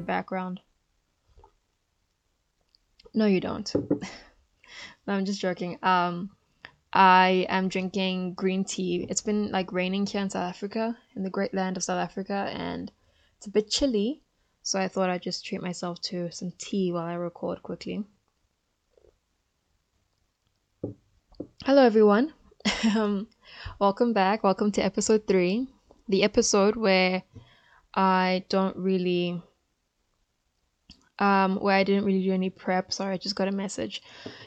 the background. No, you don't. no, I'm just joking. Um, I am drinking green tea. It's been like raining here in South Africa, in the great land of South Africa, and it's a bit chilly. So I thought I'd just treat myself to some tea while I record quickly. Hello, everyone. um, welcome back. Welcome to episode three, the episode where I don't really, um, where I didn't really do any prep. Sorry, I just got a message.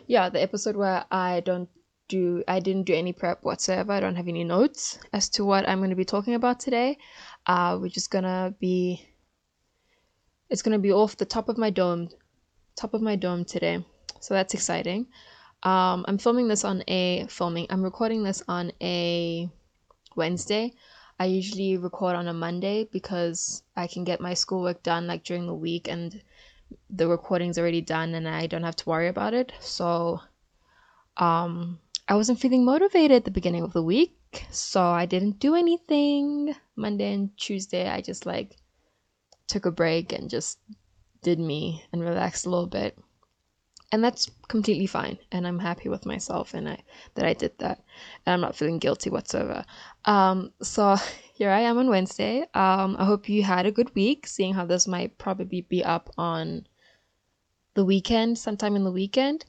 Yeah, the episode where I don't do, I didn't do any prep whatsoever. I don't have any notes as to what I'm going to be talking about today. Uh, we're just gonna be, it's gonna be off the top of my dome, top of my dome today. So that's exciting. Um, I'm filming this on a filming. I'm recording this on a Wednesday. I usually record on a Monday because I can get my schoolwork done like during the week and the recording's already done and I don't have to worry about it. So um I wasn't feeling motivated at the beginning of the week, so I didn't do anything. Monday and Tuesday I just like took a break and just did me and relaxed a little bit. And that's completely fine. And i'm happy with myself and i that i did that. And i'm not feeling guilty whatsoever. Um so here i am on wednesday um i hope you had a good week seeing how this might probably be up on the weekend sometime in the weekend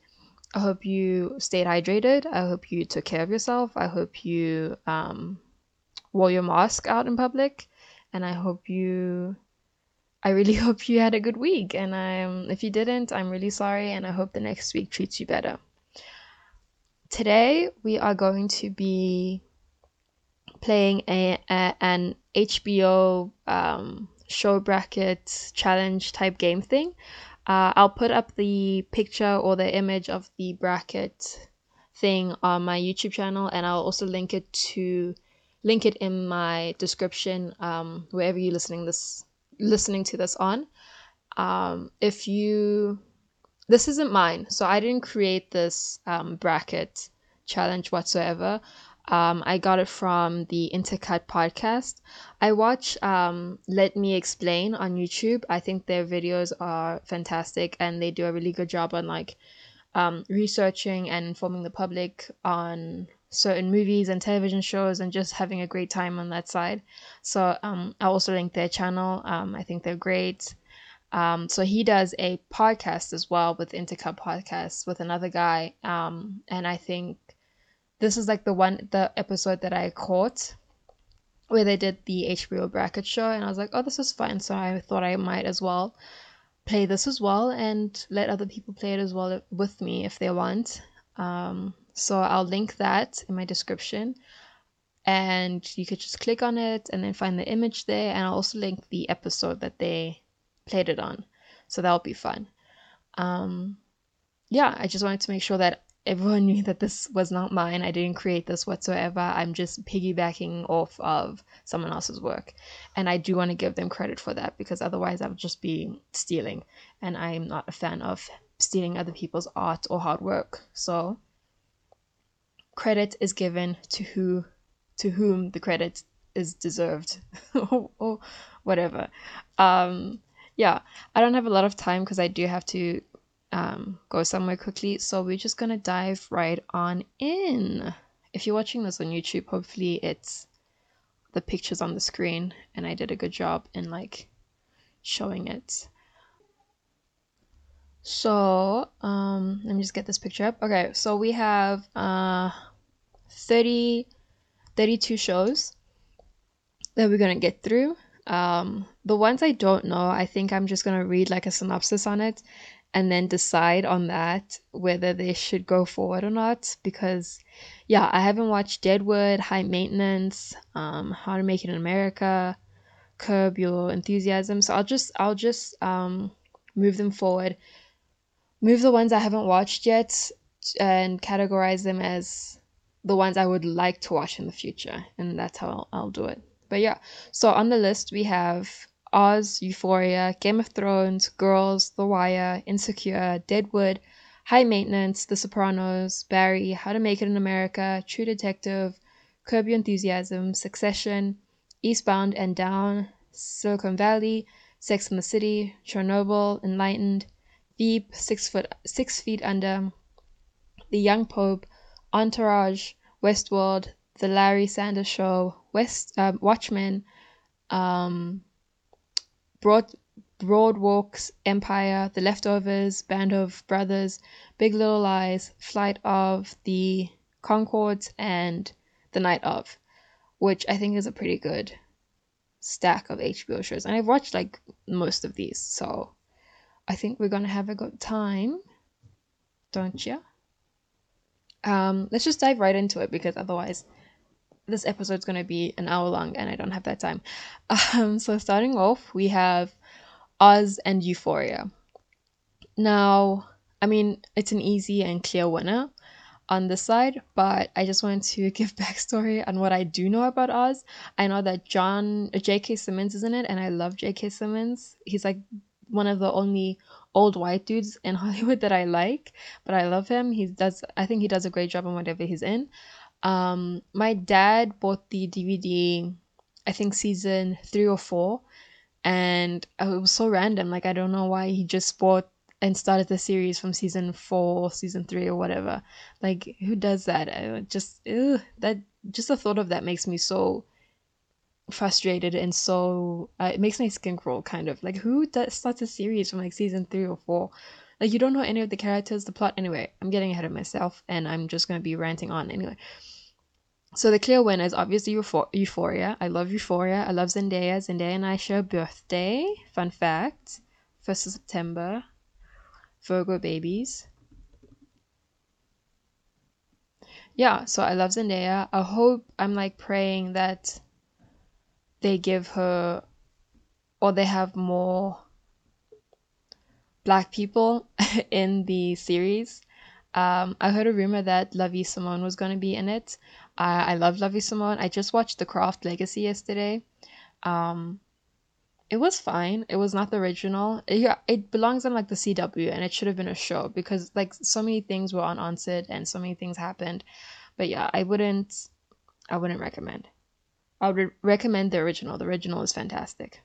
i hope you stayed hydrated i hope you took care of yourself i hope you um wore your mask out in public and i hope you I really hope you had a good week. And um, if you didn't, I'm really sorry. And I hope the next week treats you better. Today, we are going to be playing a, a an HBO um, show bracket challenge type game thing. Uh, I'll put up the picture or the image of the bracket thing on my YouTube channel, and I'll also link it to link it in my description um, wherever you're listening this listening to this on. Um, if you, this isn't mine, so I didn't create this um, bracket challenge whatsoever. Um, I got it from the Intercut podcast. I watch um, Let Me Explain on YouTube. I think their videos are fantastic and they do a really good job on like um, researching and informing the public on certain movies and television shows and just having a great time on that side. So um, I'll also link their channel. Um, I think they're great. Um, so he does a podcast as well with Intercut Podcasts with another guy. Um, and I think this is like the one, the episode that I caught where they did the HBO bracket show. And I was like, oh, this is fun. So I thought I might as well play this as well and let other people play it as well with me if they want. Um, so I'll link that in my description and you could just click on it and then find the image there and I'll also link the episode that they played it on. So that'll be fun. Um yeah, I just wanted to make sure that everyone knew that this was not mine. I didn't create this whatsoever. I'm just piggybacking off of someone else's work. And I do want to give them credit for that because otherwise I would just be stealing. And I'm not a fan of stealing other people's art or hard work. So credit is given to who to whom the credit is deserved or, whatever um yeah i don't have a lot of time because i do have to um go somewhere quickly so we're just gonna dive right on in if you're watching this on youtube hopefully it's the pictures on the screen and i did a good job in like showing it so, um, let me just get this picture up. Okay, so we have uh 30, 32 shows that we're gonna get through. Um, the ones I don't know, I think I'm just gonna read like a synopsis on it and then decide on that whether they should go forward or not. Because, yeah, I haven't watched Deadwood, High Maintenance, um, How to Make It in America, Curb Your Enthusiasm. So I'll just I'll just um move them forward move the ones I haven't watched yet and categorize them as the ones I would like to watch in the future. And that's how I'll, I'll do it. But yeah, so on the list we have Oz, Euphoria, Game of Thrones, Girls, The Wire, Insecure, Deadwood, High Maintenance, The Sopranos, Barry, How to Make It in America, True Detective, Curb Your Enthusiasm, Succession, Eastbound and Down, Silicon Valley, Sex in the City, Chernobyl, Enlightened, Veep, Six Foot Six Feet Under, The Young Pope, Entourage, Westworld, The Larry Sanders Show, West uh, Watchmen, um, Broad Boardwalks, Empire, The Leftovers, Band of Brothers, Big Little Lies, Flight of the Conchords, and The Night of, which I think is a pretty good stack of HBO shows. And I've watched like most of these, so I think we're gonna have a good time, don't you? Um, let's just dive right into it because otherwise this episode's going to be an hour long and I don't have that time. Um, so, starting off, we have Oz and Euphoria. Now, I mean, it's an easy and clear winner on this side, but I just wanted to give backstory on what I do know about Oz. I know that John, J.K. Simmons is in it, and I love J.K. Simmons. He's like one of the only old white dudes in Hollywood that I like, but I love him. He does, I think he does a great job in whatever he's in. Um, my dad bought the DVD, I think season three or four, and it was so random. Like I don't know why he just bought and started the series from season four, season three, or whatever. Like who does that? I just ugh, that just the thought of that makes me so frustrated and so uh, it makes my skin crawl. Kind of like who does starts a series from like season three or four? Like you don't know any of the characters, the plot. Anyway, I'm getting ahead of myself, and I'm just gonna be ranting on anyway. So the clear winner is obviously Euphoria. I love Euphoria. I love Zendaya. Zendaya and I share a birthday. Fun fact. 1st of September. Virgo babies. Yeah, so I love Zendaya. I hope I'm like praying that they give her or they have more black people in the series. Um, I heard a rumor that Lovie Simone was going to be in it. I, I love Lovie Simone. I just watched The Craft Legacy yesterday. Um, it was fine. It was not the original. It, yeah, it belongs on like the CW, and it should have been a show because like so many things were unanswered and so many things happened. But yeah, I wouldn't. I wouldn't recommend. I would re- recommend the original. The original is fantastic.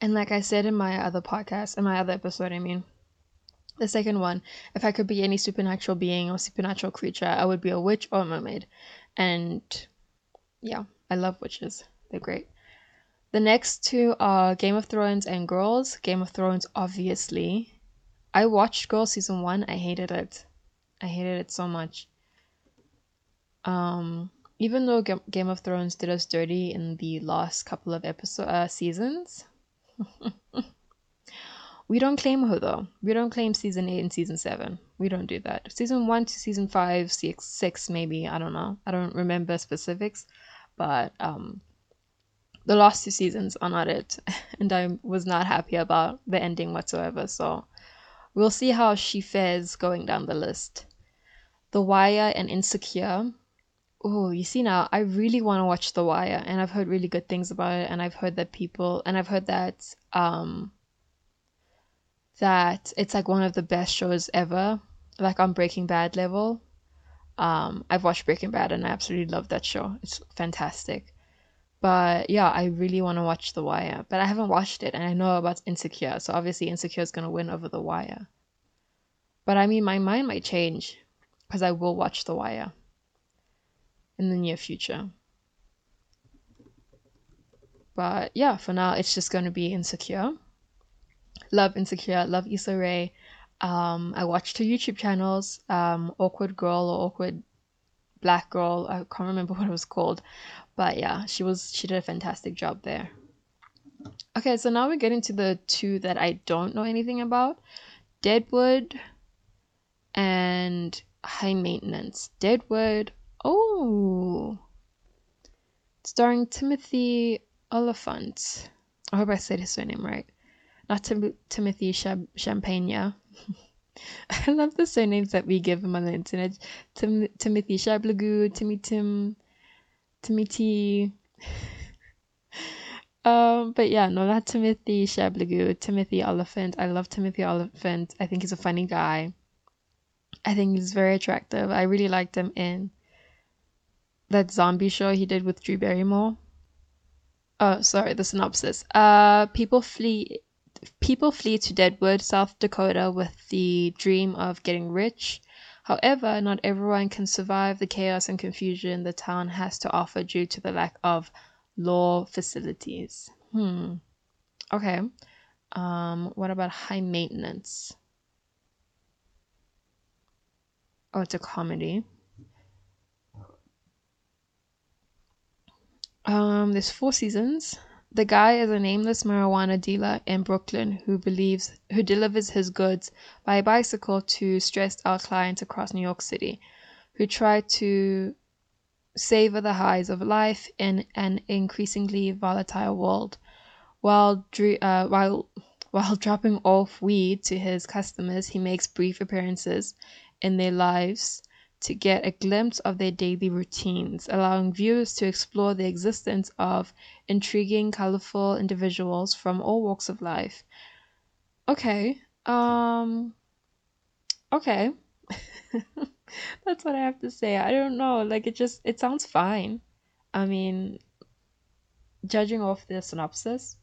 And like I said in my other podcast, in my other episode, I mean, the second one, if I could be any supernatural being or supernatural creature, I would be a witch or a mermaid. And yeah, I love witches. They're great. The next two are Game of Thrones and Girls. Game of Thrones, obviously. I watched Girls season one. I hated it. I hated it so much. Um, even though Game of Thrones did us dirty in the last couple of episode uh, seasons, We don't claim her though. We don't claim season eight and season seven. We don't do that. Season one to season five, six, six maybe. I don't know. I don't remember specifics, but um, the last two seasons are not it, and I was not happy about the ending whatsoever. So we'll see how she fares going down the list. The Wire and Insecure. Oh, you see now, I really want to watch The Wire, and I've heard really good things about it, and I've heard that people, and I've heard that um that it's like one of the best shows ever, like on Breaking Bad level. Um, I've watched Breaking Bad and I absolutely love that show. It's fantastic. But yeah, I really want to watch The Wire, but I haven't watched it and I know about Insecure, so obviously Insecure is going to win over The Wire. But I mean, my mind might change because I will watch The Wire in the near future. But yeah, for now, it's just going to be Insecure love Insecure, love Issa Rae. Um, I watched her YouTube channels, um, Awkward Girl or Awkward Black Girl. I can't remember what it was called, but yeah, she was she did a fantastic job there. Okay, so now we get into the two that I don't know anything about: Deadwood and High Maintenance. Deadwood. Oh, starring Timothy Olyphant. I hope I said his surname right not Tim- Timothy Cham- Champagne. I love the surnames that we give him on the internet. Tim- Timothy Shablagu, Timmy Tim, Timmy T. um, but yeah, no, not Timothy Shablagu, Timothy Olyphant. I love Timothy Olyphant. I think he's a funny guy. I think he's very attractive. I really liked him in that zombie show he did with Drew Barrymore. Oh, sorry, the synopsis. Uh, people flee. People flee to Deadwood, South Dakota, with the dream of getting rich. However, not everyone can survive the chaos and confusion the town has to offer due to the lack of law facilities. Hmm. Okay. Um, what about high maintenance? Oh, it's a comedy. Um, there's four seasons. The guy is a nameless marijuana dealer in Brooklyn who believes who delivers his goods by bicycle to stressed out clients across New York City, who try to savor the highs of life in an increasingly volatile world, while uh, while while dropping off weed to his customers, he makes brief appearances in their lives to get a glimpse of their daily routines, allowing viewers to explore the existence of intriguing, colorful individuals from all walks of life. Okay. Um okay. That's what I have to say. I don't know. Like it just it sounds fine. I mean, judging off the synopsis,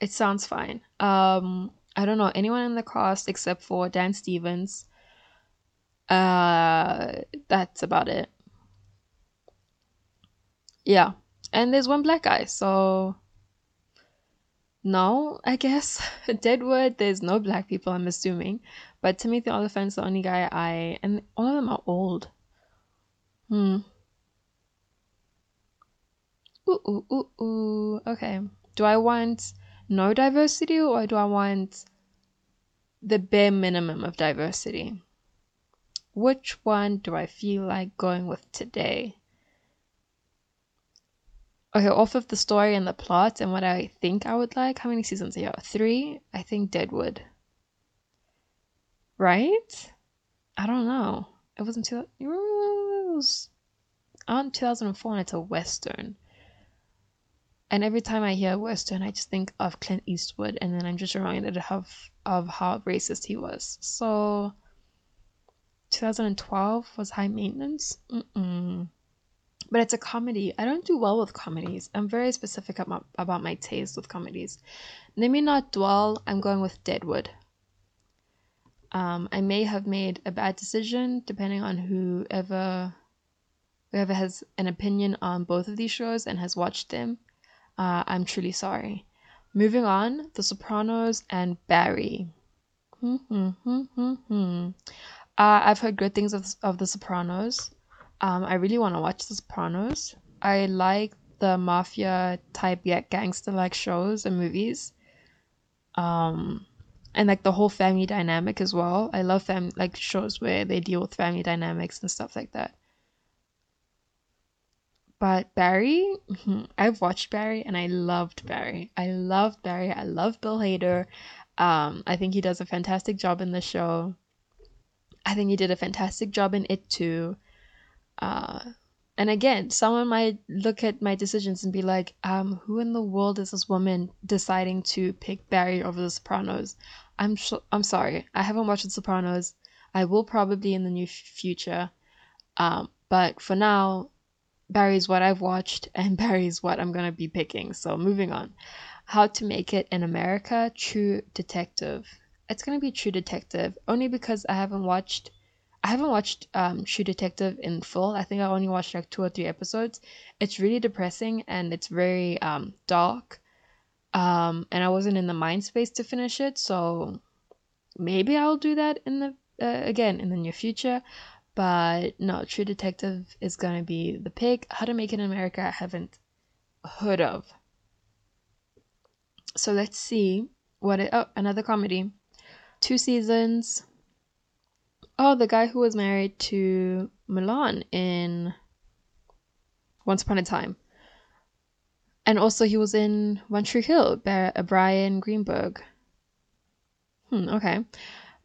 it sounds fine. Um I don't know anyone in the cast except for Dan Stevens. Uh, that's about it. Yeah, and there's one black guy, so no, I guess Deadwood. There's no black people. I'm assuming, but Timothy Olyphant's the only guy I, and all of them are old. Hmm. Ooh ooh ooh ooh. Okay. Do I want no diversity or do I want the bare minimum of diversity? Which one do I feel like going with today? Okay, off of the story and the plot and what I think I would like, how many seasons are here? Three? I think Deadwood. Right? I don't know. It wasn't two. It was on 2004 and it's a Western. And every time I hear Western, I just think of Clint Eastwood, and then I'm just reminded of of how racist he was. So, 2012 was High Maintenance. Mm-mm. But it's a comedy. I don't do well with comedies. I'm very specific about, about my taste with comedies. Let me not dwell. I'm going with Deadwood. Um, I may have made a bad decision depending on whoever whoever has an opinion on both of these shows and has watched them. Uh, I'm truly sorry. Moving on, The Sopranos and Barry. Hmm, hmm, hmm, hmm, hmm. Uh, I've heard good things of, of The Sopranos. Um, I really want to watch The Sopranos. I like the mafia type yet gangster like shows and movies. Um, and like the whole family dynamic as well. I love fam like shows where they deal with family dynamics and stuff like that. But Barry, mm-hmm, I've watched Barry and I loved Barry. I loved Barry. I love Bill Hader. Um, I think he does a fantastic job in the show. I think he did a fantastic job in it too. Uh, and again, someone might look at my decisions and be like, um, who in the world is this woman deciding to pick Barry over The Sopranos? I'm sh- I'm sorry, I haven't watched The Sopranos. I will probably in the near future. Um, but for now, Barry's what I've watched, and Barry's what I'm gonna be picking. So moving on. How to make it in America, True Detective. It's gonna be True Detective only because I haven't watched I haven't watched um, True Detective in full. I think I only watched like two or three episodes. It's really depressing and it's very um, dark. Um, and I wasn't in the mind space to finish it, so maybe I'll do that in the uh, again in the near future. But no, True Detective is gonna be the pick. How to Make It in America, I haven't heard of. So let's see what it. Oh, another comedy. Two seasons. Oh, the guy who was married to Mulan in Once Upon a Time. And also, he was in One Tree Hill, Bryan Greenberg. Hmm, okay.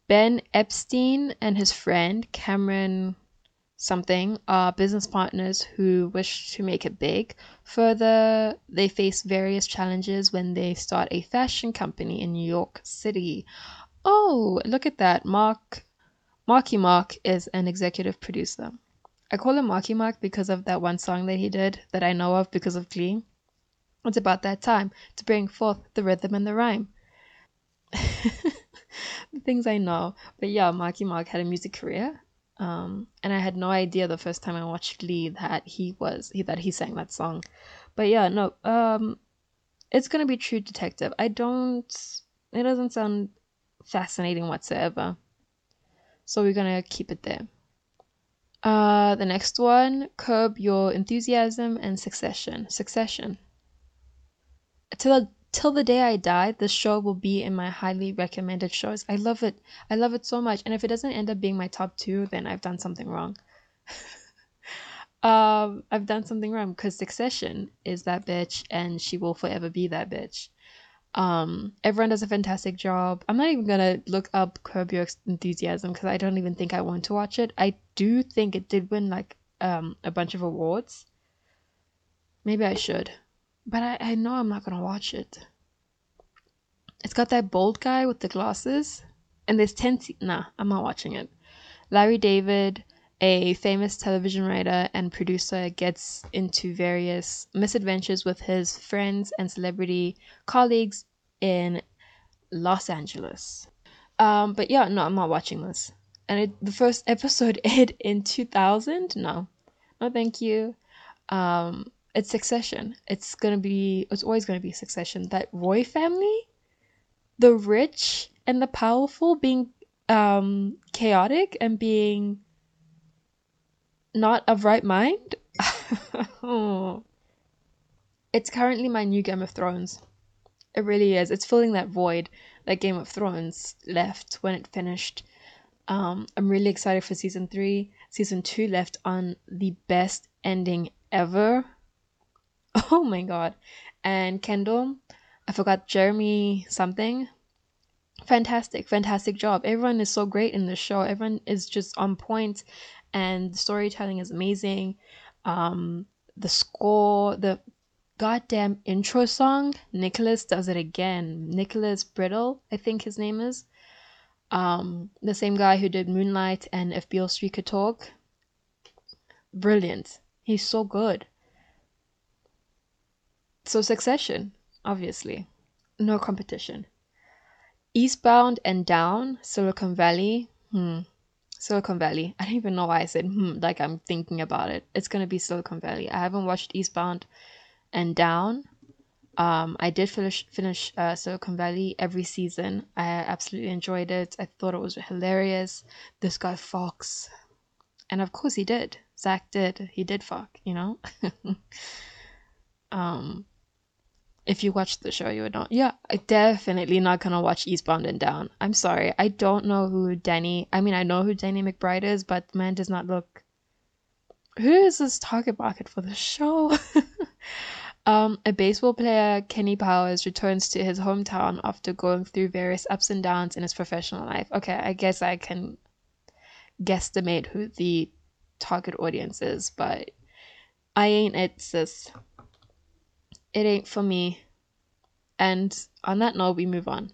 Ben Epstein and his friend Cameron something are business partners who wish to make it big. Further, they face various challenges when they start a fashion company in New York City. Oh, look at that. Mark Marky Mark is an executive producer. I call him Marky Mark because of that one song that he did that I know of because of Glee. It's about that time to bring forth the rhythm and the rhyme. the things I know. But yeah, Marky Mark had a music career. Um, and I had no idea the first time I watched Glee that he was he that he sang that song. But yeah, no, um, it's gonna be True Detective. I don't. It doesn't sound fascinating whatsoever. So we're gonna keep it there. Uh, the next one, Curb Your Enthusiasm and Succession. Succession. Till till the day I die, this show will be in my highly recommended shows. I love it. I love it so much. And if it doesn't end up being my top two, then I've done something wrong. um, I've done something wrong because Succession is that bitch, and she will forever be that bitch. Um, everyone does a fantastic job. I'm not even gonna look up Curb Your Enthusiasm because I don't even think I want to watch it. I do think it did win like um a bunch of awards. Maybe I should, but I, I know I'm not gonna watch it. It's got that bold guy with the glasses, and there's ten. Se- nah, I'm not watching it. Larry David, a famous television writer and producer, gets into various misadventures with his friends and celebrity colleagues in Los Angeles. Um, but yeah, no, I'm not watching this. And it, the first episode aired in 2000. No, no, thank you. Um, it's Succession. It's gonna be. It's always gonna be Succession. That Roy family, the rich and the powerful, being um chaotic and being not of right mind. It's currently my new Game of Thrones. It really is. It's filling that void that Game of Thrones left when it finished. Um, I'm really excited for season three. Season two left on the best ending ever. Oh my god. And Kendall, I forgot Jeremy something. Fantastic, fantastic job. Everyone is so great in this show. Everyone is just on point and the storytelling is amazing. Um, the score, the goddamn intro song, Nicholas does it again. Nicholas Britell, I think his name is. Um, the same guy who did Moonlight and If Beale Street Could Talk. Brilliant. He's so good. So Succession, obviously. No competition. Eastbound and Down, Silicon Valley. Hmm. Silicon Valley. I don't even know why I said hmm, like I'm thinking about it. It's gonna be Silicon Valley. I haven't watched Eastbound and Down. Um, I did finish finish uh, Silicon Valley every season. I absolutely enjoyed it. I thought it was hilarious. This guy Fox, and of course he did. Zach did. He did fuck. You know. um, if you watched the show, you would know. Yeah, I definitely not gonna watch Eastbound and Down. I'm sorry, I don't know who Danny. I mean, I know who Danny McBride is, but the man does not look. Who is this target market for the show? um, a baseball player, Kenny Powers, returns to his hometown after going through various ups and downs in his professional life. Okay, I guess I can guesstimate who the target audience is, but I ain't it, sis it ain't for me. And on that note, we move on.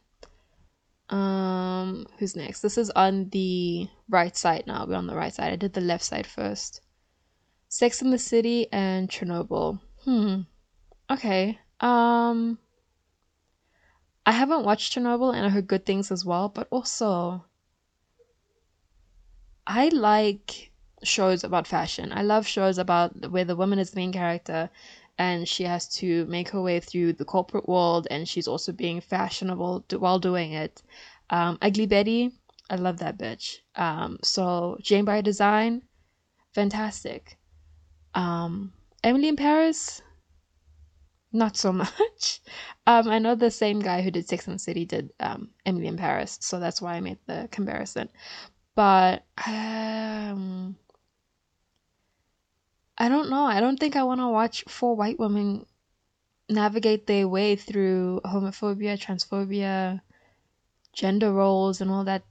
Um, who's next? This is on the right side now. We're on the right side. I did the left side first. Sex in the City and Chernobyl. Hmm. Okay. Um I haven't watched Chernobyl and I heard good things as well, but also I like shows about fashion. I love shows about where the woman is the main character and she has to make her way through the corporate world and she's also being fashionable while doing it. Um, Ugly Betty, I love that bitch. Um, so Jane by Design, fantastic. Um, Emily in Paris, not so much. Um, I know the same guy who did Sex and the City did um, Emily in Paris, so that's why I made the comparison. But um, I don't know. I don't think I want to watch four white women navigate their way through homophobia, transphobia, gender roles, and all that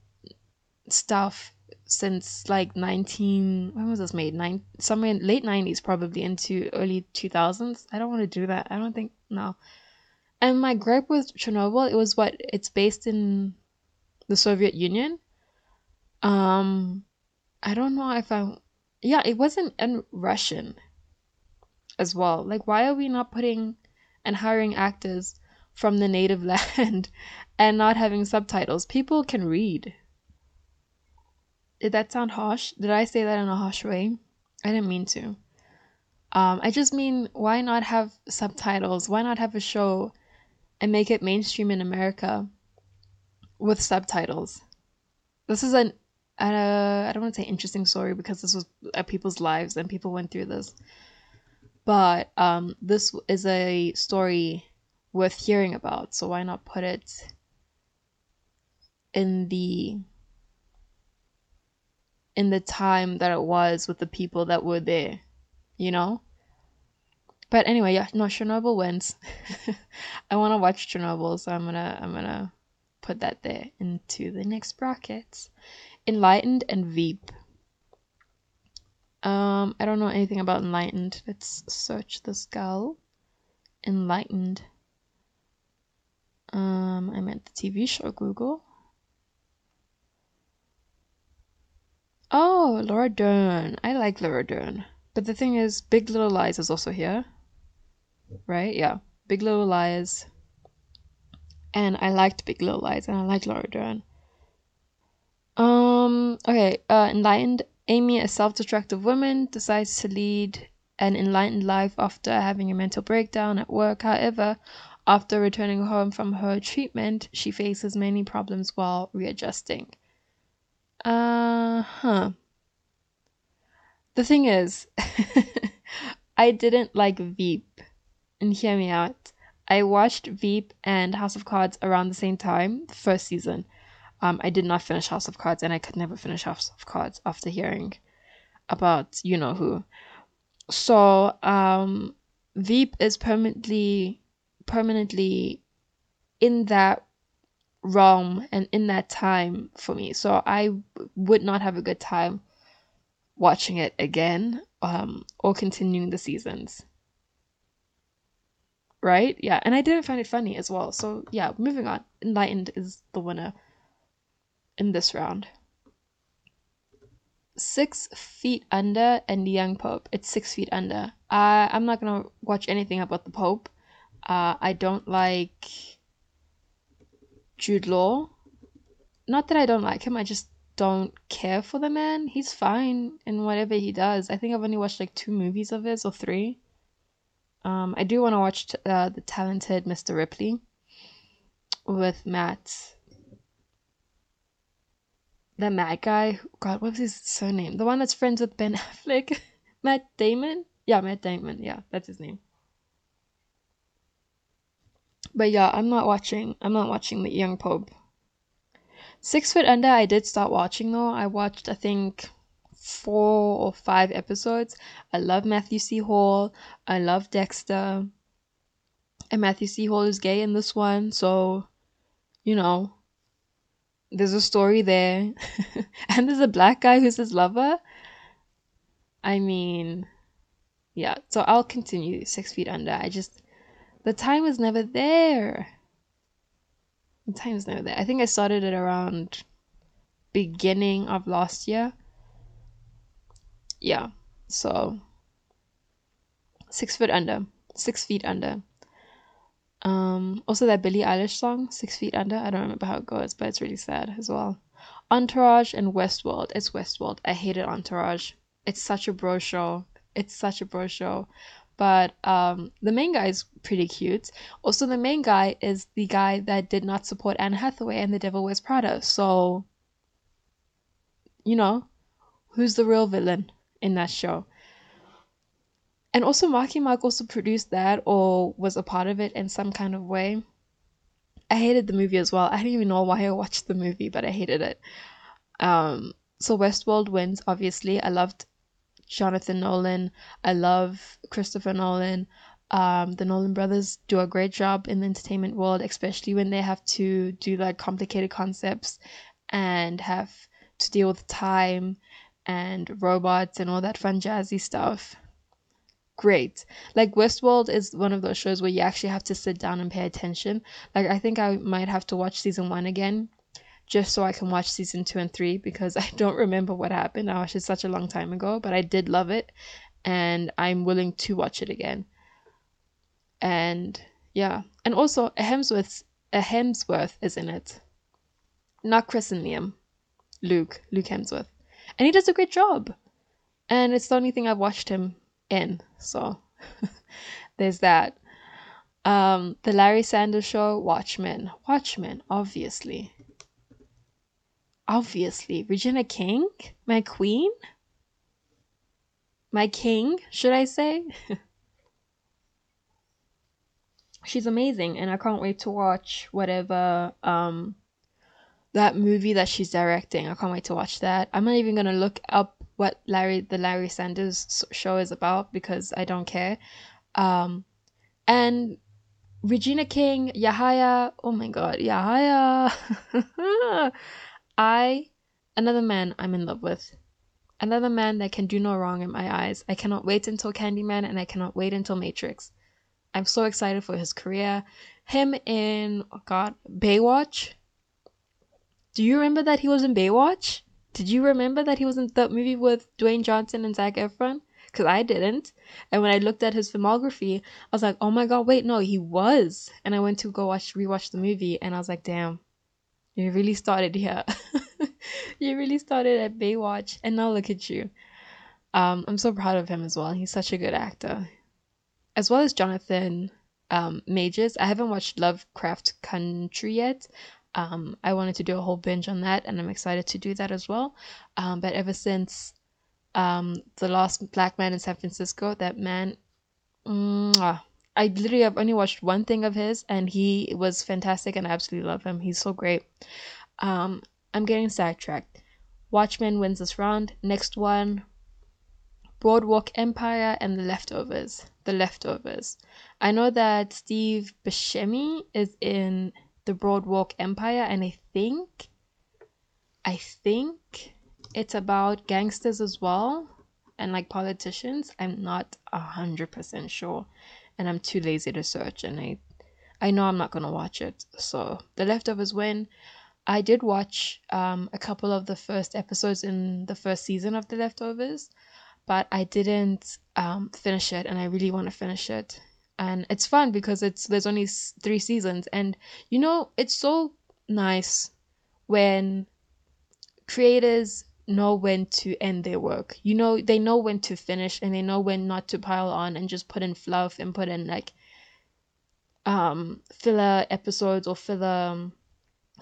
stuff since like 19 when was this made? Nine somewhere in late 90s probably into early 2000s i don't want to do that. I don't think no. And my gripe with chernobyl it was what? It's based in the soviet union? Um i don't know if i yeah, it wasn't in Russian as well. Like, why are we not putting and hiring actors from the native land and not having subtitles? People can read. Did that sound harsh? Did I say that in a harsh way? I didn't mean to. Um, I just mean, why not have subtitles? Why not have a show and make it mainstream in America with subtitles? This is an uh, I don't want to say interesting story because this was uh, people's lives and people went through this. But um, this is a story worth hearing about, so why not put it in the in the time that it was with the people that were there, you know? But anyway, yeah, no, Chernobyl wins. I want to watch Chernobyl, so I'm gonna I'm gonna put that there into the next brackets. Enlightened and Veep. Um, I don't know anything about Enlightened. Let's search the girl. Enlightened. Um, I meant the TV show Google. Oh, Laura Dern. I like Laura Dern. But the thing is, Big Little Lies is also here. Right? Yeah. Big Little Lies. And I liked Big Little Lies and I like Laura Dern. Um, okay, uh, enlightened Amy, a self destructive woman, decides to lead an enlightened life after having a mental breakdown at work. However, after returning home from her treatment, she faces many problems while readjusting. Uh huh. The thing is, I didn't like Veep. And hear me out. I watched Veep and House of Cards around the same time, first season. Um, I did not finish House of Cards, and I could never finish House of Cards after hearing about you know who. So um, Veep is permanently permanently in that realm and in that time for me. So I would not have a good time watching it again um, or continuing the seasons. Right? Yeah, and I didn't find it funny as well. So yeah, moving on. Enlightened is the winner in this round. Six Feet Under and The Young Pope. It's Six Feet Under. Uh, I'm not gonna watch anything about the Pope. Uh, I don't like Jude Law. Not that I don't like him, I just don't care for the man. He's fine in whatever he does. I think I've only watched like two movies of his or three. Um, I do want to watch uh, the talented Mr. Ripley with Matt the mad guy. God, what was his surname? The one that's friends with Ben Affleck, Matt Damon. Yeah, Matt Damon. Yeah, that's his name. But yeah, I'm not watching. I'm not watching the Young Pope. Six Foot Under, I did start watching though. I watched, I think, four or five episodes. I love Matthew C. Hall. I love Dexter. And Matthew C. Hall is gay in this one, so you know, there's a story there. and there's a black guy who's his lover. I mean, yeah. So I'll continue Six Feet Under. I just, the time was never there. The time was never there. I think I started it around beginning of last year. Yeah. So, Six Feet Under. Six Feet Under. Um, also that Billie Eilish song, Six Feet Under. I don't remember how it goes, but it's really sad as well. Entourage and Westworld. It's Westworld. I hated Entourage. It's such a bro show. It's such a bro show. But um, the main guy is pretty cute. Also, the main guy is the guy that did not support Anne Hathaway and The Devil Wears Prada. So, you know, who's the real villain in that show? And also Marky Mark also produced that or was a part of it in some kind of way. I hated the movie as well. I don't even know why I watched the movie, but I hated it. Um, so Westworld wins, obviously. I loved Jonathan Nolan. I love Christopher Nolan. Um, the Nolan brothers do a great job in the entertainment world, especially when they have to do like complicated concepts and have to deal with time and robots and all that fun jazzy stuff great. Like Westworld is one of those shows where you actually have to sit down and pay attention. Like I think I might have to watch season one again just so I can watch season two and three because I don't remember what happened. I watched it such a long time ago, but I did love it and I'm willing to watch it again. And yeah, and also a Hemsworth, a uh, Hemsworth is in it, not Chris and Liam, Luke, Luke Hemsworth, and he does a great job. And it's the only thing I've watched him in, so there's that. Um, the Larry Sanders Show, Watchmen, Watchmen, obviously, obviously, Regina King, my queen, my king, should I say? she's amazing and I can't wait to watch whatever um that movie that she's directing. I can't wait to watch that. I'm not even gonna look up what Larry the Larry Sanders show is about because I don't care. Um, and Regina King, Yahya, oh my god, Yahya. I another man I'm in love with. Another man that can do no wrong in my eyes. I cannot wait until Candyman and I cannot wait until Matrix. I'm so excited for his career. Him in oh God Baywatch. Do you remember that he was in Baywatch? Did you remember that he was in that movie with Dwayne Johnson and Zac Efron? Because I didn't. And when I looked at his filmography, I was like, oh my god, wait, no, he was. And I went to go watch rewatch the movie, and I was like, damn, you really started here. you really started at Baywatch, and now look at you. Um, I'm so proud of him as well. He's such a good actor as well as Jonathan um, Majors. I haven't watched Lovecraft Country yet. Um, I wanted to do a whole binge on that, and I'm excited to do that as well. Um, but ever since um, the last Black Man in San Francisco, that man, I literally have only watched one thing of his, and he was fantastic, and I absolutely love him. He's so great. Um, I'm getting sidetracked. Watchmen wins this round. Next one, Boardwalk Empire and The Leftovers. The Leftovers. I know that Steve Buscemi is in The Boardwalk Empire, and I think, I think it's about gangsters as well and like politicians. I'm not a hundred percent sure, and I'm too lazy to search, and I, I know I'm not gonna watch it. So The Leftovers win. I did watch um, a couple of the first episodes in the first season of The Leftovers but I didn't um, finish it, and I really want to finish it. And it's fun because it's there's only three seasons, and you know it's so nice when creators know when to end their work. You know they know when to finish, and they know when not to pile on and just put in fluff and put in like um filler episodes or filler um,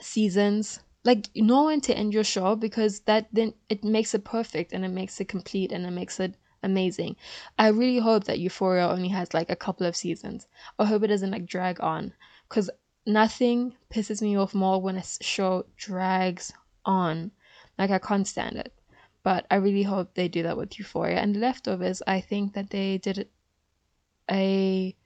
seasons like you know when to end your show because that then it makes it perfect and it makes it complete and it makes it amazing. I really hope that Euphoria only has like a couple of seasons. I hope it doesn't like drag on because nothing pisses me off more when a show drags on. Like I can't stand it. But I really hope they do that with Euphoria and leftovers. I think that they did a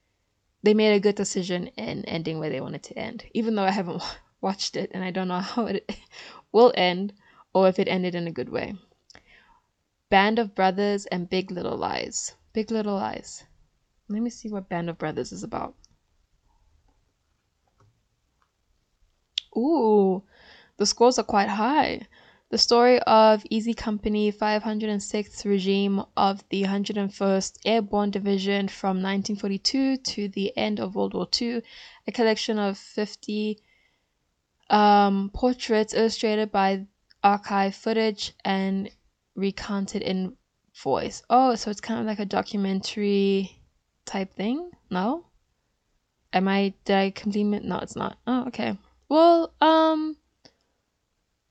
they made a good decision in ending where they wanted to end. Even though I haven't watched it and I don't know how it will end or if it ended in a good way. Band of Brothers and Big Little Lies. Big Little Lies. Let me see what Band of Brothers is about. Ooh, the scores are quite high. The story of Easy Company 506th Regime of the 101st Airborne Division from 1942 to the end of World War II, a collection of 50 um, portraits illustrated by archive footage and recounted in voice. Oh, so it's kind of like a documentary type thing? No? Am I did I complete No, it's not. Oh, okay. Well, um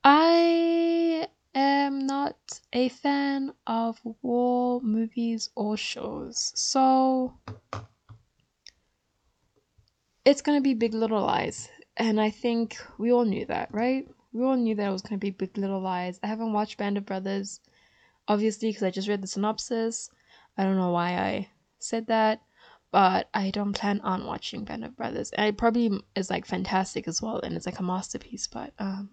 I am not a fan of war movies or shows. So it's gonna be Big Little Lies and I think we all knew that, right? We all knew that it was to be Big Little Lies. I haven't watched Band of Brothers, obviously, because I just read the synopsis. I don't know why I said that, but I don't plan on watching Band of Brothers. And it probably is like fantastic as well, and it's like a masterpiece, but um,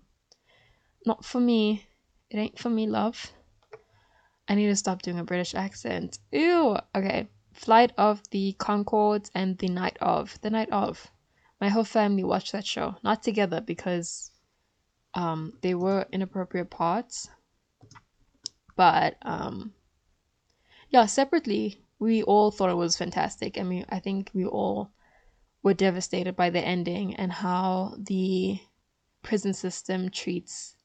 not for me. It ain't for me, love. I need to stop doing a British accent. Ew. Okay. Flight of the Conchords and the Night of. The Night of. My whole family watched that show. Not together because Um, they were inappropriate parts, but um, yeah, separately, we all thought it was fantastic. I mean, I think we all were devastated by the ending and how the prison system treats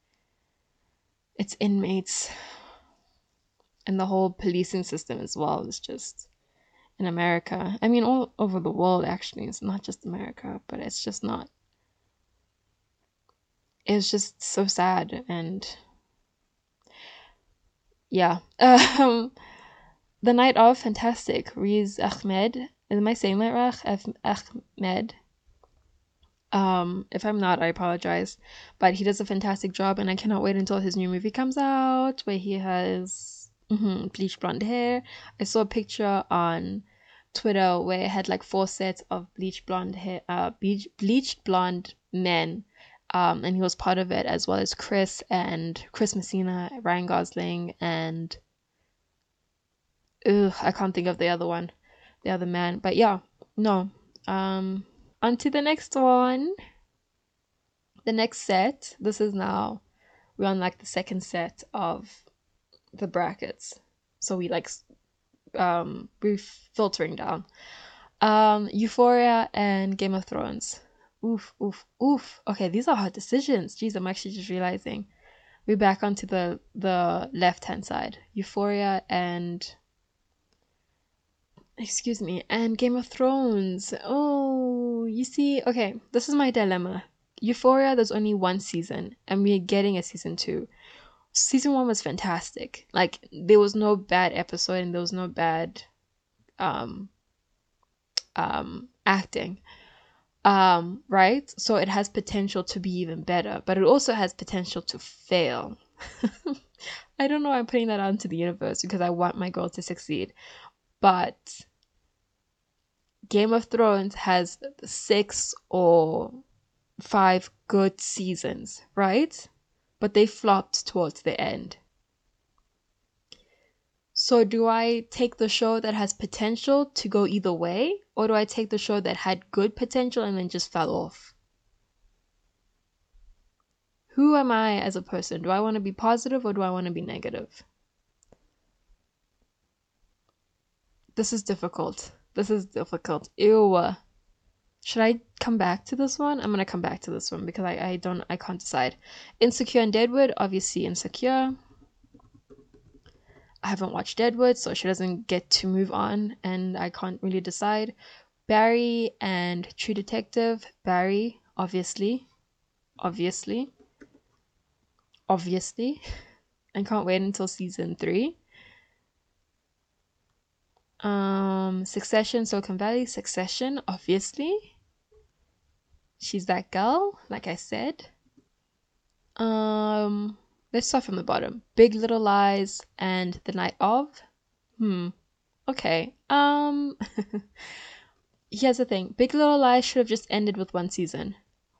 its inmates and the whole policing system as well is just in America. I mean, all over the world, actually. It's not just America, but it's just not. It's just so sad. And yeah. Um, the night of, fantastic. Riz Ahmed. Am I saying that right? Ahmed. Um, if I'm not, I apologize. But he does a fantastic job, and I cannot wait until his new movie comes out where he has mm-hmm, bleached blonde hair. I saw a picture on Twitter where it had like four sets of bleached blonde hair, uh, bleach, bleached blonde men. Um, and he was part of it as well as Chris and Chris Messina, Ryan Gosling, and ugh, I can't think of the other one, the other man. But yeah, no. Um, on to the next one. The next set. This is now we're on like the second set of the brackets. So we like um we're filtering down. Um Euphoria and Game of Thrones. Oof, oof, oof. Okay, these are hard decisions. Jeez, I'm actually just realizing. We're back onto the the left hand side. Euphoria and excuse me, and Game of Thrones. Oh, you see, okay, this is my dilemma. Euphoria, there's only one season, and we're getting a season two. Season one was fantastic. Like, there was no bad episode, and there was no bad um, um, acting. Um, right? So it has potential to be even better, but it also has potential to fail. I don't know I'm putting that out into the universe because I want my girl to succeed. But Game of Thrones has six or five good seasons, right? But they flopped towards the end. So, do I take the show that has potential to go either way, or do I take the show that had good potential and then just fell off? Who am I as a person? Do I want to be positive or do I want to be negative? This is difficult. This is difficult. Ew. Should I come back to this one? I'm gonna come back to this one because I, I don't I can't decide. Insecure and Deadwood, obviously Insecure. I haven't watched Deadwood, so she doesn't get to move on, and I can't really decide. Barry and True Detective. Barry, obviously. Obviously. Obviously. I can't wait until season three. Um, Succession, Silicon Valley, Succession, obviously. She's that girl, like I said. Um, let's start from the bottom. Big Little Lies and The Night of. Hmm. Okay. Um. here's the thing. Big Little Lies should have just ended with one season.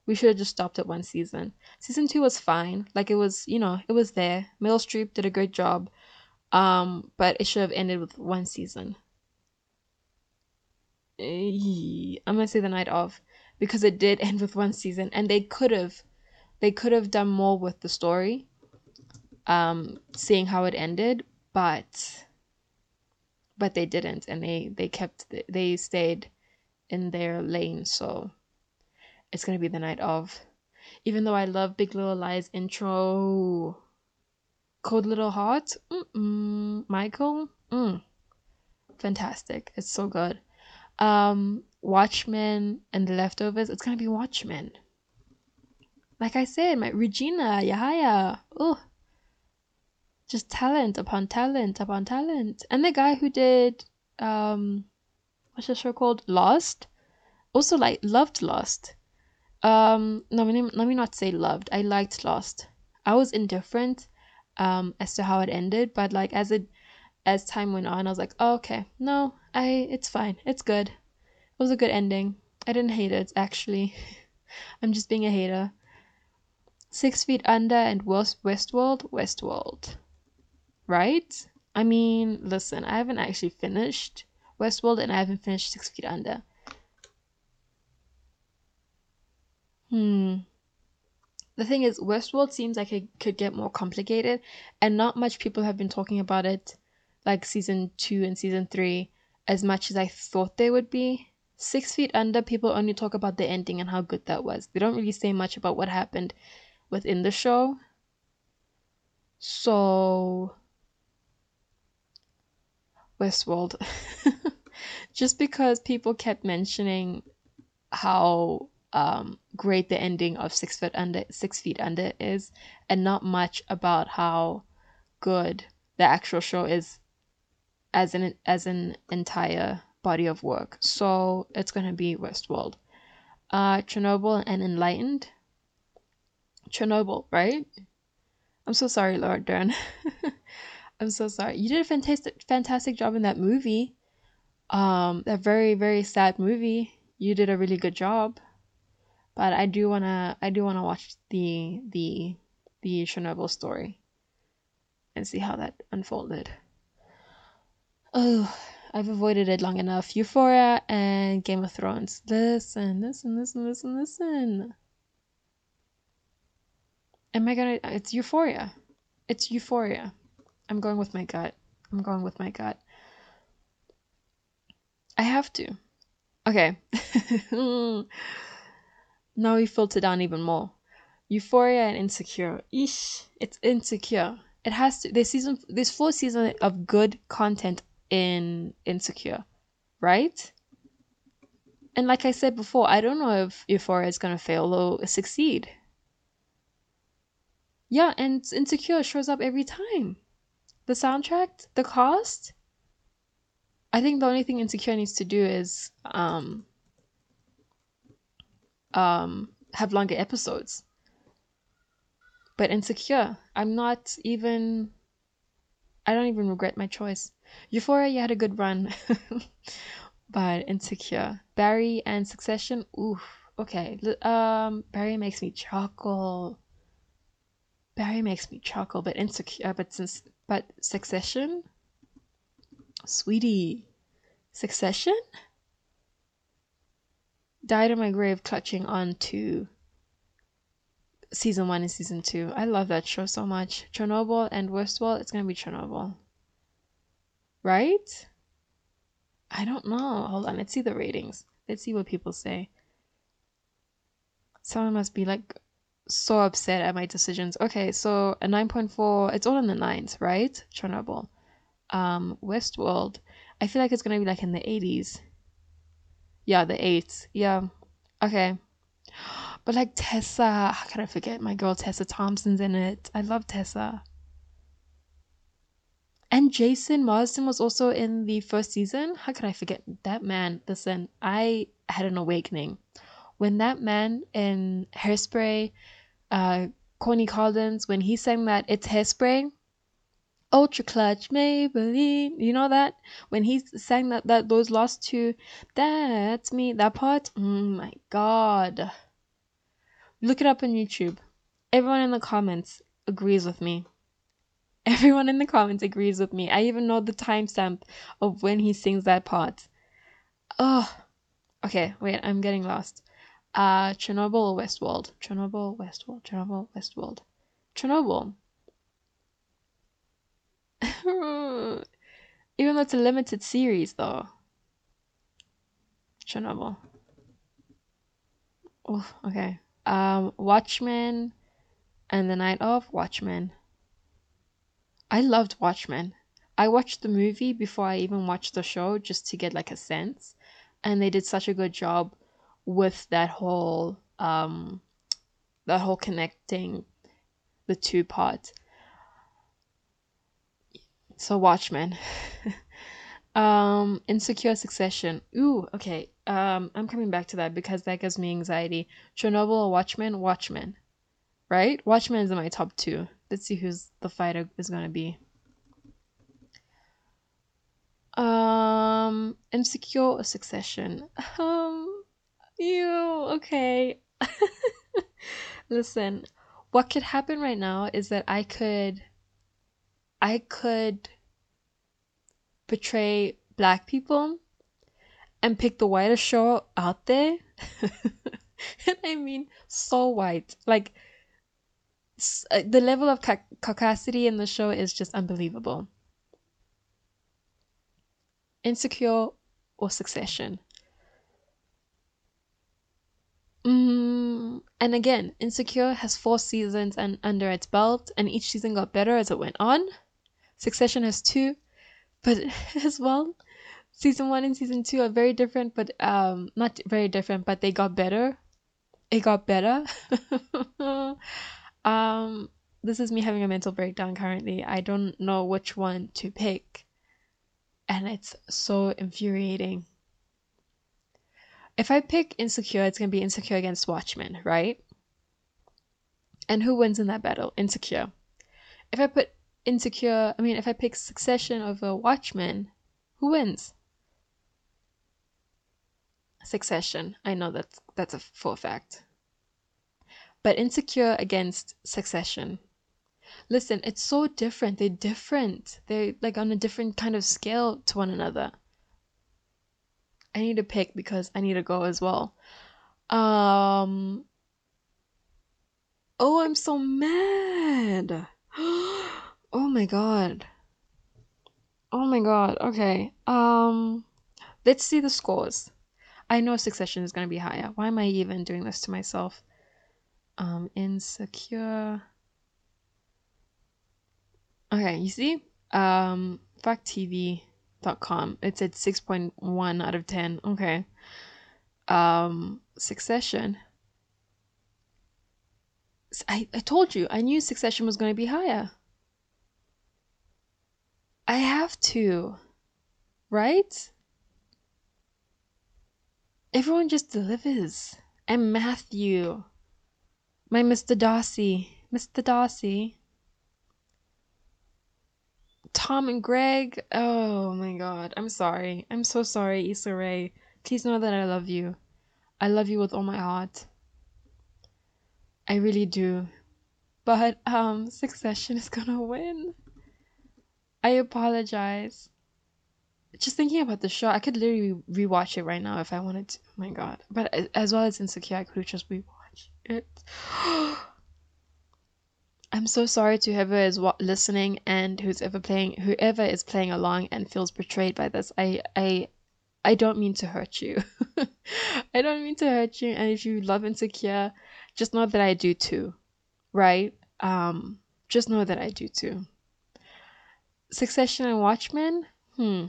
We should have just stopped at one season. Season two was fine. Like it was, you know, it was there. Meryl Streep did a great job. Um, but it should have ended with one season. I'm gonna say the night of because it did end with one season and they could have they could have done more with the story um seeing how it ended but but they didn't and they they kept they stayed in their lane so it's gonna be the night of even though i love big little lies intro cold little heart Mm-mm. michael mm. fantastic it's so good um, Watchmen and The Leftovers, it's gonna be Watchmen. Like I said, my Regina, Yahya, oh, just talent upon talent upon talent. And the guy who did, um, what's the show called? Lost? Also, like, loved Lost. Um, no, let me, not say loved. I liked Lost. I was indifferent, um, as to how it ended, but like, as it, as time went on, I was like, oh, okay, no, I it's fine. It's good. It was a good ending. I didn't hate it actually. I'm just being a hater. Six Feet Under and West Westworld, Westworld. Right? I mean, listen, I haven't actually finished Westworld and I haven't finished Six Feet Under. Hmm. the thing is, Westworld seems like it could get more complicated, and not much people have been talking about it, like season two and season three, as much as I thought they would be. Six Feet Under, people only talk about the ending and how good that was. They don't really say much about what happened within the show. So, Westworld. Just because people kept mentioning how um, great the ending of Six Feet Under, Six Feet Under is, and not much about how good the actual show is as an as an entire body of work. So it's gonna be Westworld, uh, Chernobyl, and Enlightened. Chernobyl, right? I'm so sorry, Laura Dern. I'm so sorry. You did a fantastic fantastic job in that movie. Um, that very very sad movie. You did a really good job. But I do wanna I do wanna watch the the the Chernobyl story and see how that unfolded. Oh, I've avoided it long enough. Euphoria and Game of Thrones. Listen, listen, listen, listen, listen. Am I gonna? It's Euphoria. It's Euphoria. I'm going with my gut. I'm going with my gut. I have to. Okay. now we filter down even more. Euphoria and Insecure. Ish, it's Insecure. It has to. This season, this four season of good content in Insecure, right? And like I said before, I don't know if Euphoria is gonna fail or succeed. Yeah, and Insecure shows up every time. The soundtrack, the cost. I think the only thing Insecure needs to do is um um have longer episodes. But Insecure, I'm not even I don't even regret my choice. Euphoria, you had a good run. but Insecure. Barry and Succession, oof. Okay. Um Barry makes me chuckle. Barry makes me chuckle, but insecure uh, but since but Succession? Sweetie. Succession? Died in my grave clutching on to season one and season two. I love that show so much. Chernobyl and Westworld, it's gonna be Chernobyl. Right? I don't know. Hold on, let's see the ratings. Let's see what people say. Someone must be like so upset at my decisions. Okay, so a 9.4, it's all in the nines, right? Chernobyl. Um, Westworld, I feel like it's gonna be like in the 80s. Yeah, the 8s. Yeah. Okay. But like Tessa, how can I forget my girl Tessa Thompson's in it? I love Tessa. And Jason Marsden was also in the first season. How could I forget that man? Listen, I had an awakening when that man in Hairspray, uh, Corny Collins, when he sang that "It's Hairspray," Ultra Clutch, Maybelline, you know that when he sang that that those last two, that's me. That part, oh my god. Look it up on YouTube. Everyone in the comments agrees with me. Everyone in the comments agrees with me. I even know the timestamp of when he sings that part. Oh, okay. Wait, I'm getting lost. Uh, Chernobyl or Westworld? Chernobyl, Westworld, Chernobyl, Westworld. Chernobyl. even though it's a limited series, though. Chernobyl. Oh, okay. Um, Watchmen and the Night of Watchmen. I loved Watchmen. I watched the movie before I even watched the show just to get like a sense, and they did such a good job with that whole um that whole connecting the two parts. So Watchmen. um Insecure Succession. Ooh, okay. Um I'm coming back to that because that gives me anxiety. Chernobyl or Watchmen? Watchmen. Right? Watchmen is in my top 2. Let's see who's the fighter is going to be. Um Insecure or Succession? Um you okay. Listen, what could happen right now is that I could I could portray black people and pick the whitest show out there. and I mean so white. Like uh, the level of ca- caucasity in the show is just unbelievable. Insecure or Succession? Mm, and again, Insecure has four seasons and under its belt, and each season got better as it went on. Succession has two, but as well, season one and season two are very different, but um, not very different, but they got better. It got better. um, this is me having a mental breakdown currently. I don't know which one to pick, and it's so infuriating. If I pick Insecure, it's gonna be Insecure against Watchmen, right? And who wins in that battle? Insecure. If I put Insecure, I mean, if I pick Succession over Watchmen, who wins? Succession. I know that's that's a full fact. But Insecure against Succession. Listen, it's so different. They're different. They're like on a different kind of scale to one another. I need to pick because I need to go as well. Um Oh, I'm so mad. oh my god. Oh my god. Okay. Um let's see the scores. I know Succession is going to be higher. Why am I even doing this to myself? Um insecure. Okay, you see? Um facttv.com. It's at 6.1 out of 10. Okay. Um Succession I, I told you, I knew Succession was going to be higher. I have to. Right? Everyone just delivers. And Matthew. My Mr. Darcy. Mr. Darcy. Tom and Greg. Oh my god. I'm sorry. I'm so sorry, Issa Rae. Please know that I love you. I love you with all my heart. I really do. But um Succession is gonna win. I apologize. Just thinking about the show, I could literally rewatch it right now if I wanted to. Oh my god. But as well as Insecure, I could just rewatch it. I'm so sorry to whoever is listening and who's ever playing, whoever is playing along and feels betrayed by this. I, I, I don't mean to hurt you. I don't mean to hurt you. And if you love Insecure, just know that I do too, right? Um, just know that I do too. Succession and Watchmen? Hmm.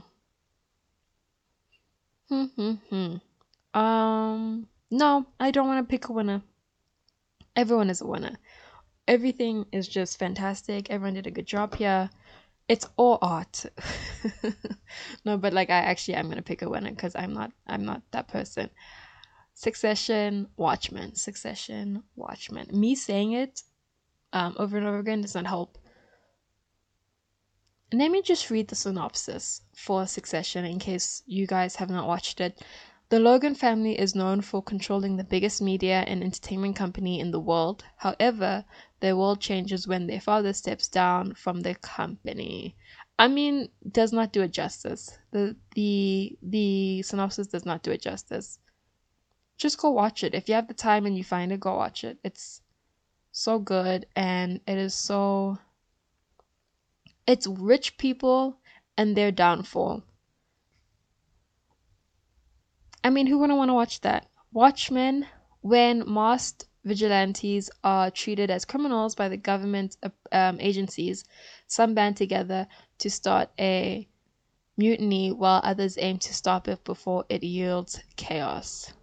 Hmm, hmm, hmm. Um, no, I don't want to pick a winner. Everyone is a winner. Everything is just fantastic. Everyone did a good job here. It's all art. no, but like I actually I'm gonna pick a winner because I'm not I'm not that person. Succession, Watchmen, Succession, Watchmen. Me saying it um, over and over again does not help. Let me just read the synopsis for Succession in case you guys have not watched it. The Logan family is known for controlling the biggest media and entertainment company in the world. However, their world changes when their father steps down from the company. I mean, does not do it justice. The the the synopsis does not do it justice just go watch it. If you have the time and you find it, go watch it. It's so good and it is so it's rich people and their downfall. I mean, who wouldn't want to watch that? Watchmen, when masked vigilantes are treated as criminals by the government um, agencies, some band together to start a mutiny while others aim to stop it before it yields chaos.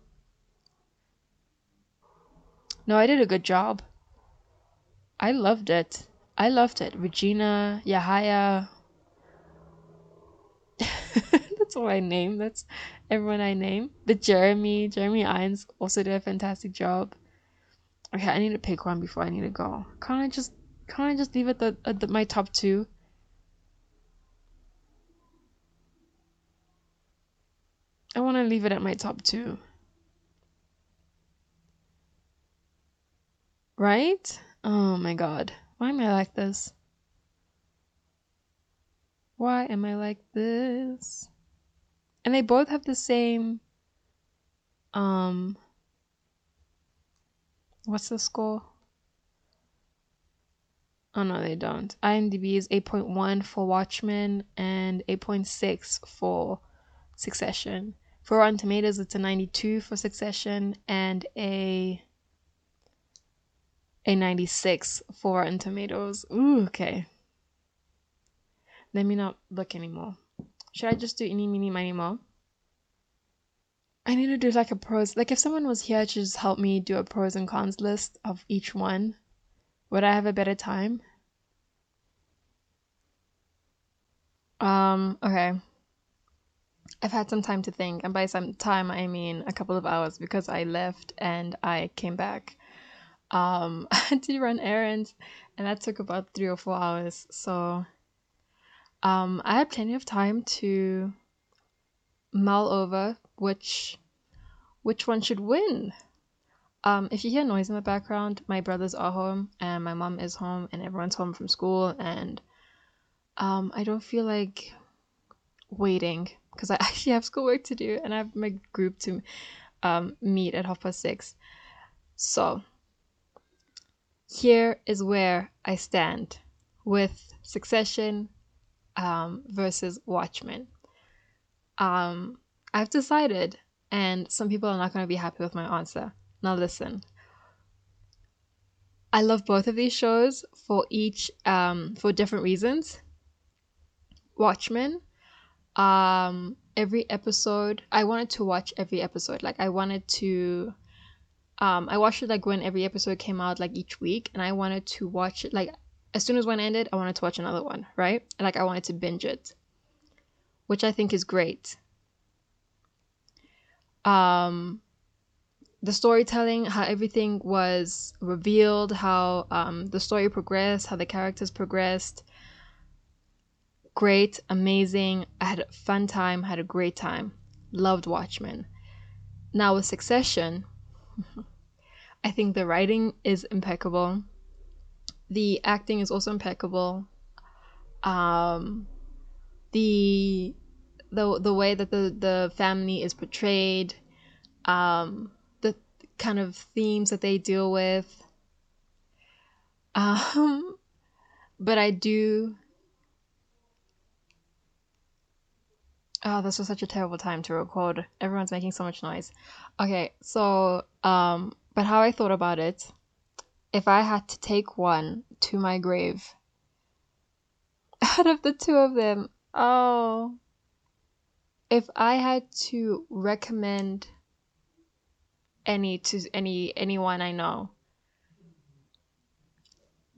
No, I did a good job. I loved it. I loved it. Regina, Yahya. That's all I name. That's everyone I name. But Jeremy, Jeremy Irons also did a fantastic job. Okay, I need to pick one before I need to go. Can't I just can't I just leave it at, the, my top two? I want to leave it at my top two. Right? Oh my god. Why am I like this? Why am I like this? And they both have the same um what's the score? Oh no, they don't. IMDb is 8.1 for Watchmen and 8.6 for Succession. For Rotten Tomatoes, it's a 92 for Succession and a a 96 for Rotten Tomatoes. Ooh, okay. Let me not look anymore. Should I just do any, mini, miny, mo? I need to do like a pros. Like if someone was here to just help me do a pros and cons list of each one, would I have a better time? Um, okay. I've had some time to think, and by some time I mean a couple of hours because I left and I came back. Um, I had to run errands, and that took about three or four hours. So, um, I had plenty of time to mull which which one should win. Um, if you hear noise in the background, my brothers are home and my mom is home and everyone's home from school and um, I don't feel like waiting because I actually have schoolwork to do and I have my group to um, meet at half past six. So here is where I stand with Succession um, versus Watchmen. Um, I've decided, and some people are not going to be happy with my answer. Now, listen. I love both of these shows for each um, for different reasons. Watchmen, um, every episode, I wanted to watch every episode. Like I wanted to, um, I watched it like when every episode came out, like each week, and I wanted to watch it like as soon as one ended, I wanted to watch another one, right? Like I wanted to binge it, which I think is great um, the storytelling, how everything was revealed, how um, the story progressed, how the characters progressed. Great, amazing. I had a fun time, had a great time. Loved Watchmen. Now with Succession, I think the writing is impeccable. The acting is also impeccable. Um, the the the way that the the family is portrayed, um, the kind of themes that they deal with. Um, but I do. Oh, this was such a terrible time to record. Everyone's making so much noise. Okay, so um, but how I thought about it, if I had to take one to my grave, out of the two of them, oh, if I had to recommend any to any anyone I know,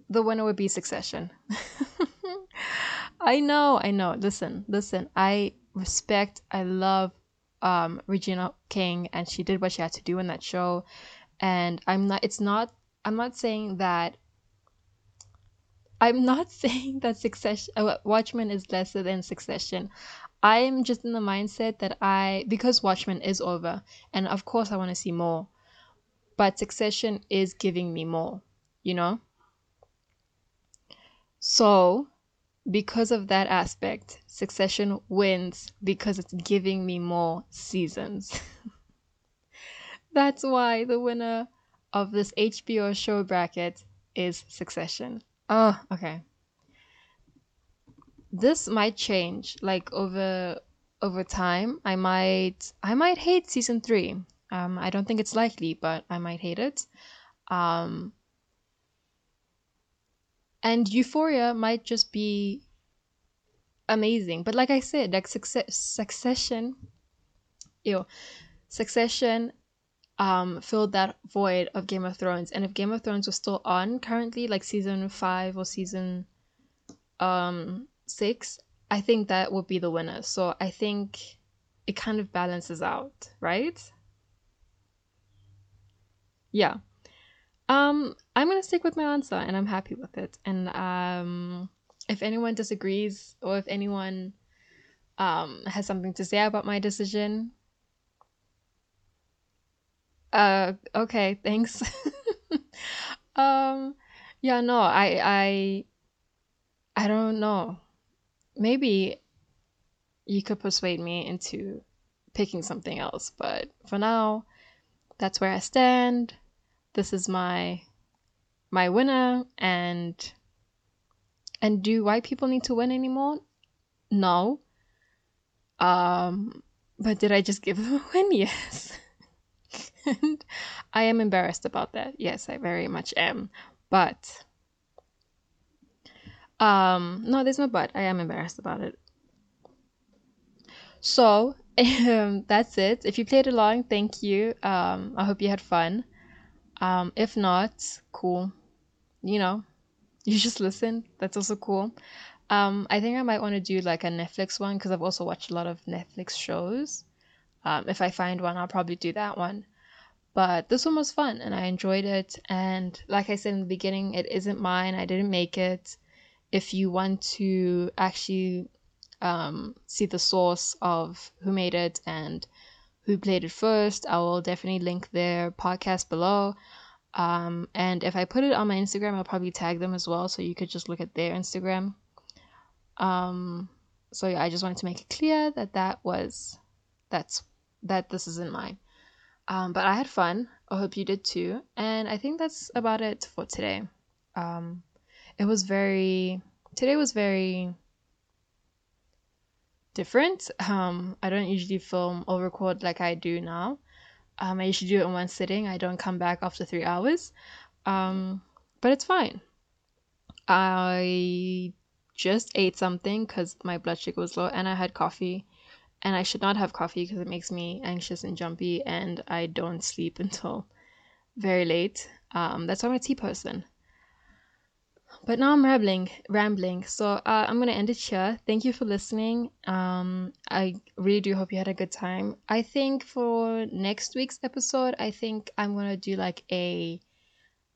the winner would be Succession. I know, I know. Listen, listen. I respect, I love um, Regina King, and she did what she had to do in that show. And I'm not. It's not. I'm not saying that. I'm not saying that Succession, uh, Watchmen is lesser than Succession. I'm just in the mindset that I because Watchmen is over and of course I want to see more. But Succession is giving me more, you know? So, because of that aspect, Succession wins because it's giving me more seasons. That's why the winner of this HBO show bracket is Succession. Oh, okay. This might change like over over time. I might i might hate season three. Um i don't think it's likely but i might hate it. Um and euphoria might just be amazing. But like i said like success succession ew succession um filled that void of game of thrones and if game of thrones was still on currently like season five or season um six, I think that would be the winner. So I think it kind of balances out, right? Yeah. Um, I'm gonna stick with my answer and I'm happy with it. And um if anyone disagrees or if anyone um has something to say about my decision, uh okay, thanks. um yeah, no, I I I don't know maybe you could persuade me into picking something else, but for now, that's where I stand. This is my my winner and And do white people need to win anymore? No. Um, but did I just give them a win? Yes. And I am embarrassed about that. Yes, I very much am. But um no, there's no but. I am embarrassed about it. So, um, that's it. If you played along, thank you. Um, I hope you had fun. Um, if not, cool. You know, you just listen. That's also cool. Um, I think I might want to do like a Netflix one because I've also watched a lot of Netflix shows. Um, if I find one, I'll probably do that one. But this one was fun and I enjoyed it. And like I said in the beginning, it isn't mine. I didn't make it. If you want to actually um, see the source of who made it and who played it first, I will definitely link their podcast below. Um, and if I put it on my Instagram, I'll probably tag them as well, so you could just look at their Instagram. Um, so yeah, I just wanted to make it clear that that was that's that this isn't mine. Um, but I had fun. I hope you did too. And I think that's about it for today. Um, it was very today was very different. Um, I don't usually film or record like I do now. Um, I usually do it in one sitting. I don't come back after three hours. Um, but it's fine. I just ate something because my blood sugar was low and I had coffee. And I should not have coffee because it makes me anxious and jumpy and I don't sleep until very late. Um, that's why I'm a tea person. But now I'm rambling, rambling. So uh, I'm gonna end it here. Thank you for listening. Um, I really do hope you had a good time. I think for next week's episode, I think I'm gonna do like a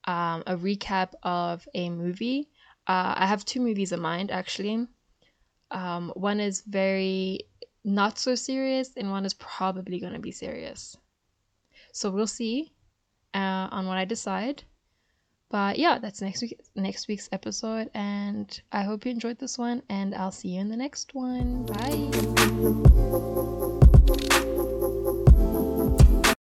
um, a recap of a movie. Uh, I have two movies in mind actually. Um, one is very not so serious, and one is probably gonna be serious. So we'll see uh, on what I decide. But yeah, that's next week next week's episode and I hope you enjoyed this one and I'll see you in the next one. Bye.